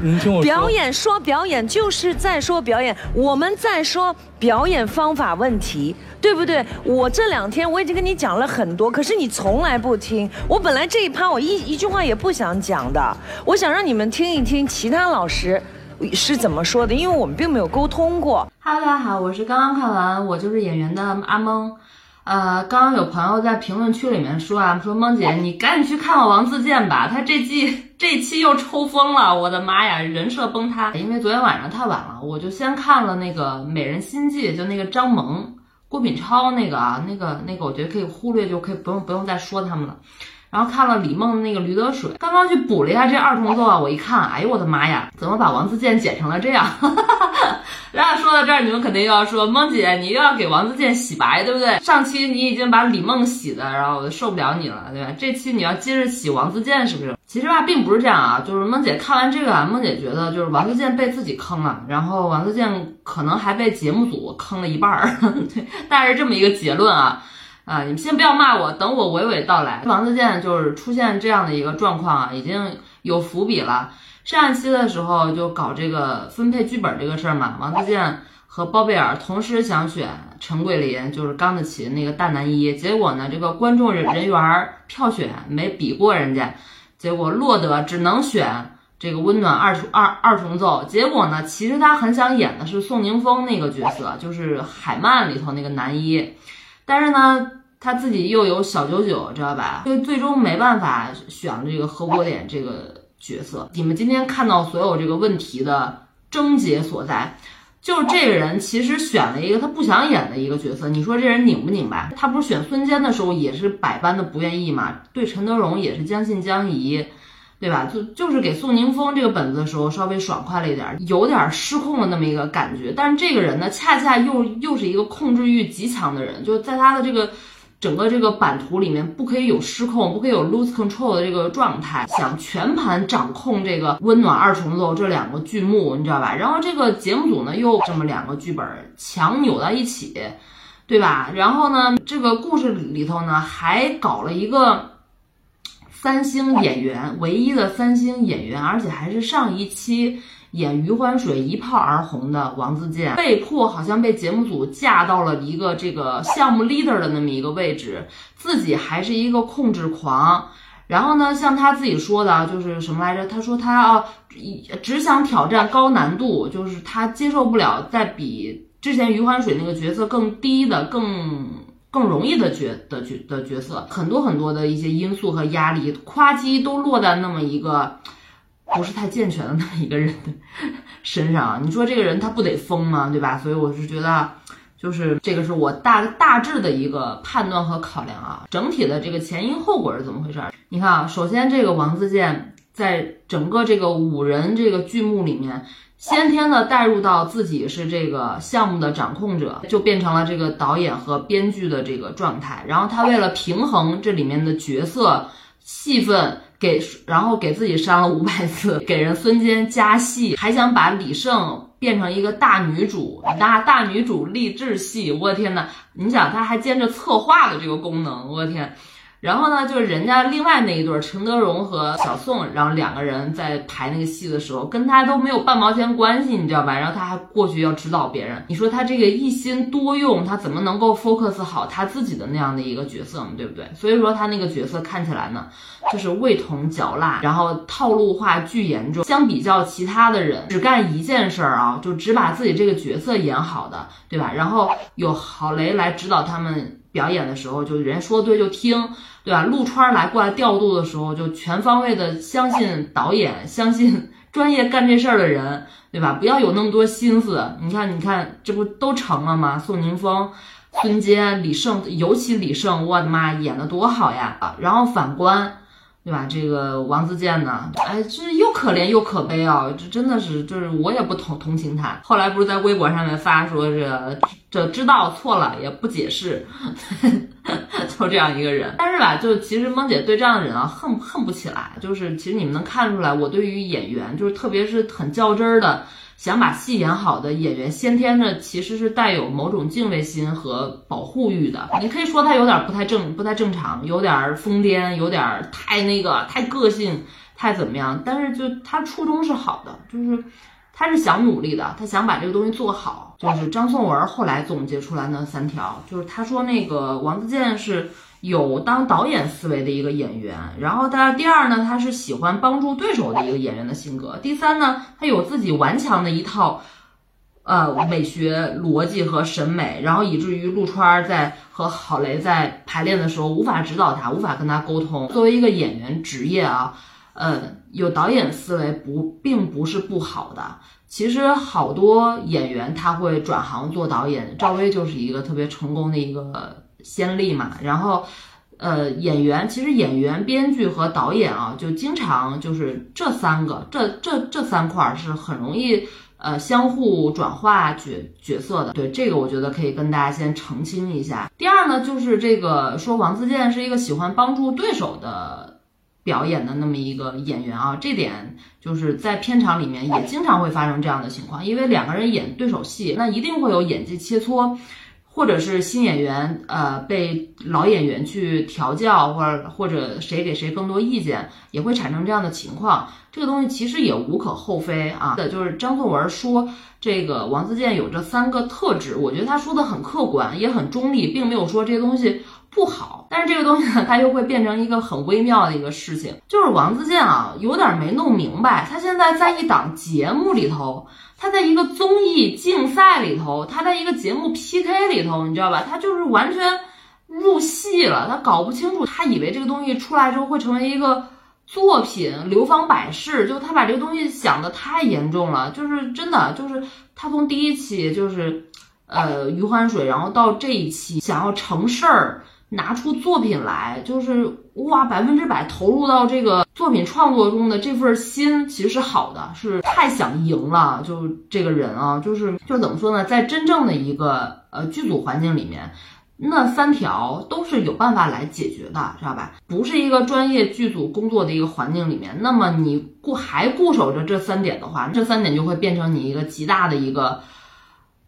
您听我说，表演说表演就是在说表演，我们在说表演方法问题，对不对？我这两天我已经跟你讲了很多，可是你从来不听。我本来这一趴我一一句话也不想讲的，我想让你们听一听其他老师是怎么说的，因为我们并没有沟通过。Hello，大家好，我是刚刚看完，我就是演员的阿蒙。呃，刚刚有朋友在评论区里面说啊，说梦姐，你赶紧去看看王自健吧，他这季 这期又抽风了，我的妈呀，人设崩塌。因为昨天晚上太晚了，我就先看了那个《美人心计》，就那个张萌、郭品超那个啊，那个那个，我觉得可以忽略，就可以不用不用再说他们了。然后看了李梦的那个《驴得水》，刚刚去补了一下这二重奏啊，我一看，哎呦我的妈呀，怎么把王自健剪成了这样？然后说到这儿，你们肯定又要说，梦姐你又要给王自健洗白，对不对？上期你已经把李梦洗的，然后我就受不了你了，对吧？这期你要接着洗王自健，是不是？其实吧，并不是这样啊，就是梦姐看完这个啊，梦姐觉得就是王自健被自己坑了，然后王自健可能还被节目组坑了一半儿，对，大概是这么一个结论啊。啊，你们先不要骂我，等我娓娓道来。王自健就是出现这样的一个状况啊，已经有伏笔了。上一期的时候就搞这个分配剧本这个事儿嘛，王自健和包贝尔同时想选陈桂林，就是钢的琴那个大男一，结果呢，这个观众人人员票选没比过人家，结果落得只能选这个温暖二重二二重奏。结果呢，其实他很想演的是宋宁峰那个角色，就是海曼里头那个男一。但是呢，他自己又有小九九，知道吧？就最终没办法选了这个何国脸这个角色。你们今天看到所有这个问题的症结所在，就是这个人其实选了一个他不想演的一个角色。你说这人拧不拧巴？他不是选孙坚的时候也是百般的不愿意嘛？对陈德容也是将信将疑。对吧？就就是给宋宁峰这个本子的时候稍微爽快了一点，有点失控的那么一个感觉。但是这个人呢，恰恰又又是一个控制欲极强的人，就在他的这个整个这个版图里面，不可以有失控，不可以有 lose control 的这个状态，想全盘掌控这个温暖二重奏这两个剧目，你知道吧？然后这个节目组呢，又这么两个剧本强扭到一起，对吧？然后呢，这个故事里头呢，还搞了一个。三星演员，唯一的三星演员，而且还是上一期演《余欢水》一炮而红的王自健，被迫好像被节目组架到了一个这个项目 leader 的那么一个位置，自己还是一个控制狂。然后呢，像他自己说的，就是什么来着？他说他啊，只想挑战高难度，就是他接受不了在比之前余欢水那个角色更低的更。更容易的角的角的角色，很多很多的一些因素和压力，夸叽都落在那么一个不是太健全的那么一个人的身上。你说这个人他不得疯吗？对吧？所以我是觉得，就是这个是我大大致的一个判断和考量啊。整体的这个前因后果是怎么回事？你看啊，首先这个王自健在整个这个五人这个剧目里面。先天的带入到自己是这个项目的掌控者，就变成了这个导演和编剧的这个状态。然后他为了平衡这里面的角色戏份，给然后给自己删了五百字，给人孙坚加戏，还想把李胜变成一个大女主，大大女主励志戏。我的天呐，你想他还兼着策划的这个功能，我的天。然后呢，就是人家另外那一对陈德容和小宋，然后两个人在排那个戏的时候，跟他都没有半毛钱关系，你知道吧？然后他还过去要指导别人，你说他这个一心多用，他怎么能够 focus 好他自己的那样的一个角色呢？对不对？所以说他那个角色看起来呢，就是味同嚼蜡，然后套路化巨严重。相比较其他的人，只干一件事儿啊，就只把自己这个角色演好的，对吧？然后有郝雷来指导他们。表演的时候，就人家说对就听，对吧？陆川来过来调度的时候，就全方位的相信导演，相信专业干这事儿的人，对吧？不要有那么多心思。你看，你看，这不都成了吗？宋宁峰、孙坚、李晟，尤其李晟，我的妈，演的多好呀！然后反观。对吧？这个王自健呢，哎，这又可怜又可悲啊！这真的是，就是我也不同同情他。后来不是在微博上面发说，这这知道错了也不解释，就这样一个人。但是吧，就其实萌姐对这样的人啊，恨恨不起来。就是其实你们能看出来，我对于演员，就是特别是很较真儿的。想把戏演好的演员，先天的其实是带有某种敬畏心和保护欲的。你可以说他有点不太正、不太正常，有点疯癫，有点太那个太个性，太怎么样，但是就他初衷是好的，就是他是想努力的，他想把这个东西做好。就是张颂文后来总结出来那三条，就是他说那个王自健是有当导演思维的一个演员，然后他第二呢，他是喜欢帮助对手的一个演员的性格，第三呢，他有自己顽强的一套。呃，美学逻辑和审美，然后以至于陆川在和郝雷在排练的时候无法指导他，无法跟他沟通。作为一个演员职业啊，呃，有导演思维不并不是不好的。其实好多演员他会转行做导演，赵薇就是一个特别成功的一个先例嘛。然后，呃，演员其实演员、编剧和导演啊，就经常就是这三个，这这这三块是很容易。呃，相互转化角角色的，对这个我觉得可以跟大家先澄清一下。第二呢，就是这个说王自健是一个喜欢帮助对手的表演的那么一个演员啊，这点就是在片场里面也经常会发生这样的情况，因为两个人演对手戏，那一定会有演技切磋。或者是新演员，呃，被老演员去调教，或者或者谁给谁更多意见，也会产生这样的情况。这个东西其实也无可厚非啊。的就是张颂文说这个王自健有这三个特质，我觉得他说的很客观，也很中立，并没有说这些东西不好。但是这个东西呢，它又会变成一个很微妙的一个事情，就是王自健啊，有点没弄明白，他现在在一档节目里头。他在一个综艺竞赛里头，他在一个节目 PK 里头，你知道吧？他就是完全入戏了，他搞不清楚，他以为这个东西出来之后会成为一个作品，流芳百世，就他把这个东西想的太严重了，就是真的，就是他从第一期就是呃余欢水，然后到这一期想要成事儿。拿出作品来，就是哇，百分之百投入到这个作品创作中的这份心，其实是好的，是太想赢了。就这个人啊，就是就怎么说呢，在真正的一个呃剧组环境里面，那三条都是有办法来解决的，知道吧？不是一个专业剧组工作的一个环境里面，那么你固还固守着这三点的话，这三点就会变成你一个极大的一个。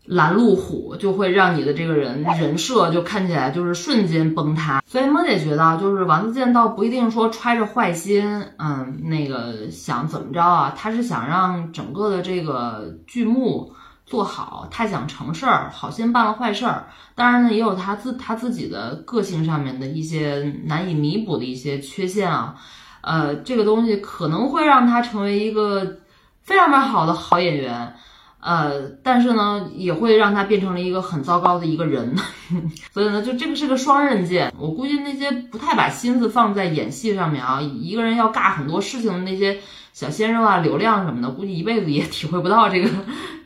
拦路虎就会让你的这个人人设就看起来就是瞬间崩塌，所以萌姐觉得就是王自健倒不一定说揣着坏心，嗯，那个想怎么着啊？他是想让整个的这个剧目做好，他想成事儿，好心办了坏事儿。当然呢，也有他自他自己的个性上面的一些难以弥补的一些缺陷啊，呃，这个东西可能会让他成为一个非常非常好的好演员。呃，但是呢，也会让他变成了一个很糟糕的一个人，所以呢，就这个是个双刃剑。我估计那些不太把心思放在演戏上面啊，一个人要尬很多事情的那些小鲜肉啊、流量什么的，估计一辈子也体会不到这个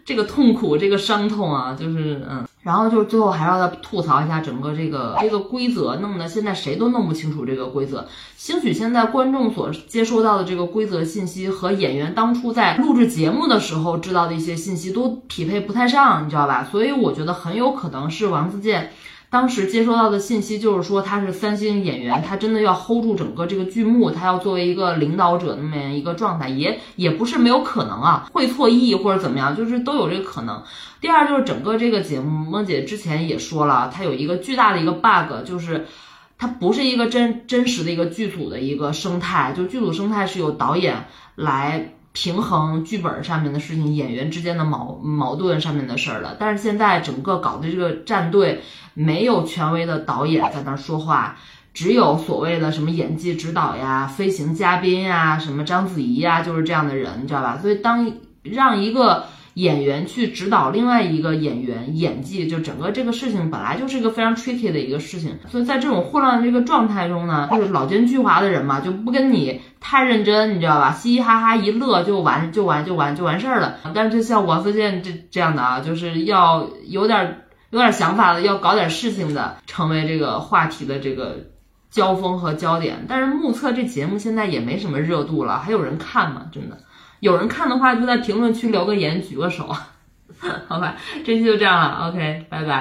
这个痛苦、这个伤痛啊，就是嗯。然后就是最后还要再吐槽一下整个这个这个规则，弄得现在谁都弄不清楚这个规则。兴许现在观众所接收到的这个规则信息和演员当初在录制节目的时候知道的一些信息都匹配不太上，你知道吧？所以我觉得很有可能是王自健。当时接收到的信息就是说他是三星演员，他真的要 hold 住整个这个剧目，他要作为一个领导者那么样一个状态，也也不是没有可能啊，会错意或者怎么样，就是都有这个可能。第二就是整个这个节目，梦姐之前也说了，它有一个巨大的一个 bug，就是它不是一个真真实的一个剧组的一个生态，就剧组生态是由导演来。平衡剧本上面的事情，演员之间的矛矛盾上面的事儿了。但是现在整个搞的这个战队，没有权威的导演在那儿说话，只有所谓的什么演技指导呀、飞行嘉宾呀、什么章子怡呀，就是这样的人，你知道吧？所以当让一个。演员去指导另外一个演员演技，就整个这个事情本来就是一个非常 tricky 的一个事情，所以在这种混乱的这个状态中呢，就是老奸巨猾的人嘛，就不跟你太认真，你知道吧？嘻嘻哈哈一乐就完就完就完就完事儿了。但是就像王思健这这样的啊，就是要有点有点想法的，要搞点事情的，成为这个话题的这个交锋和焦点。但是目测这节目现在也没什么热度了，还有人看吗？真的？有人看的话，就在评论区留个言，举个手，好吧，这期就这样了，OK，拜拜。